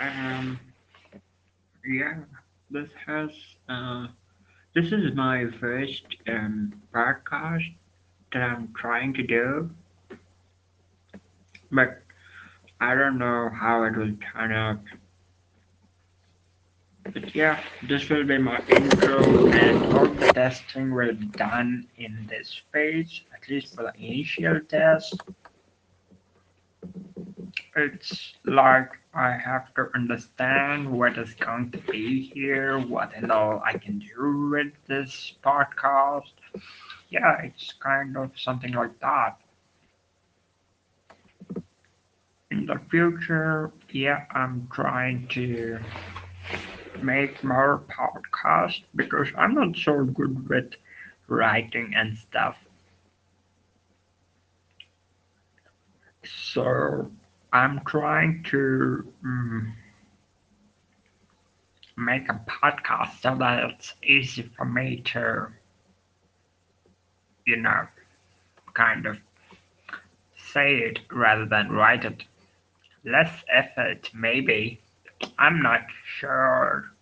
Um, yeah, this has, uh, this is my first um, podcast that I'm trying to do, but I don't know how it will turn out. But yeah, this will be my intro, and all the testing will be done in this phase, at least for the initial test. It's like I have to understand what is going to be here, what and all I can do with this podcast. Yeah, it's kind of something like that. In the future, yeah, I'm trying to make more podcasts because I'm not so good with writing and stuff. So I'm trying to mm, make a podcast so that it's easy for me to, you know, kind of say it rather than write it. Less effort, maybe. I'm not sure.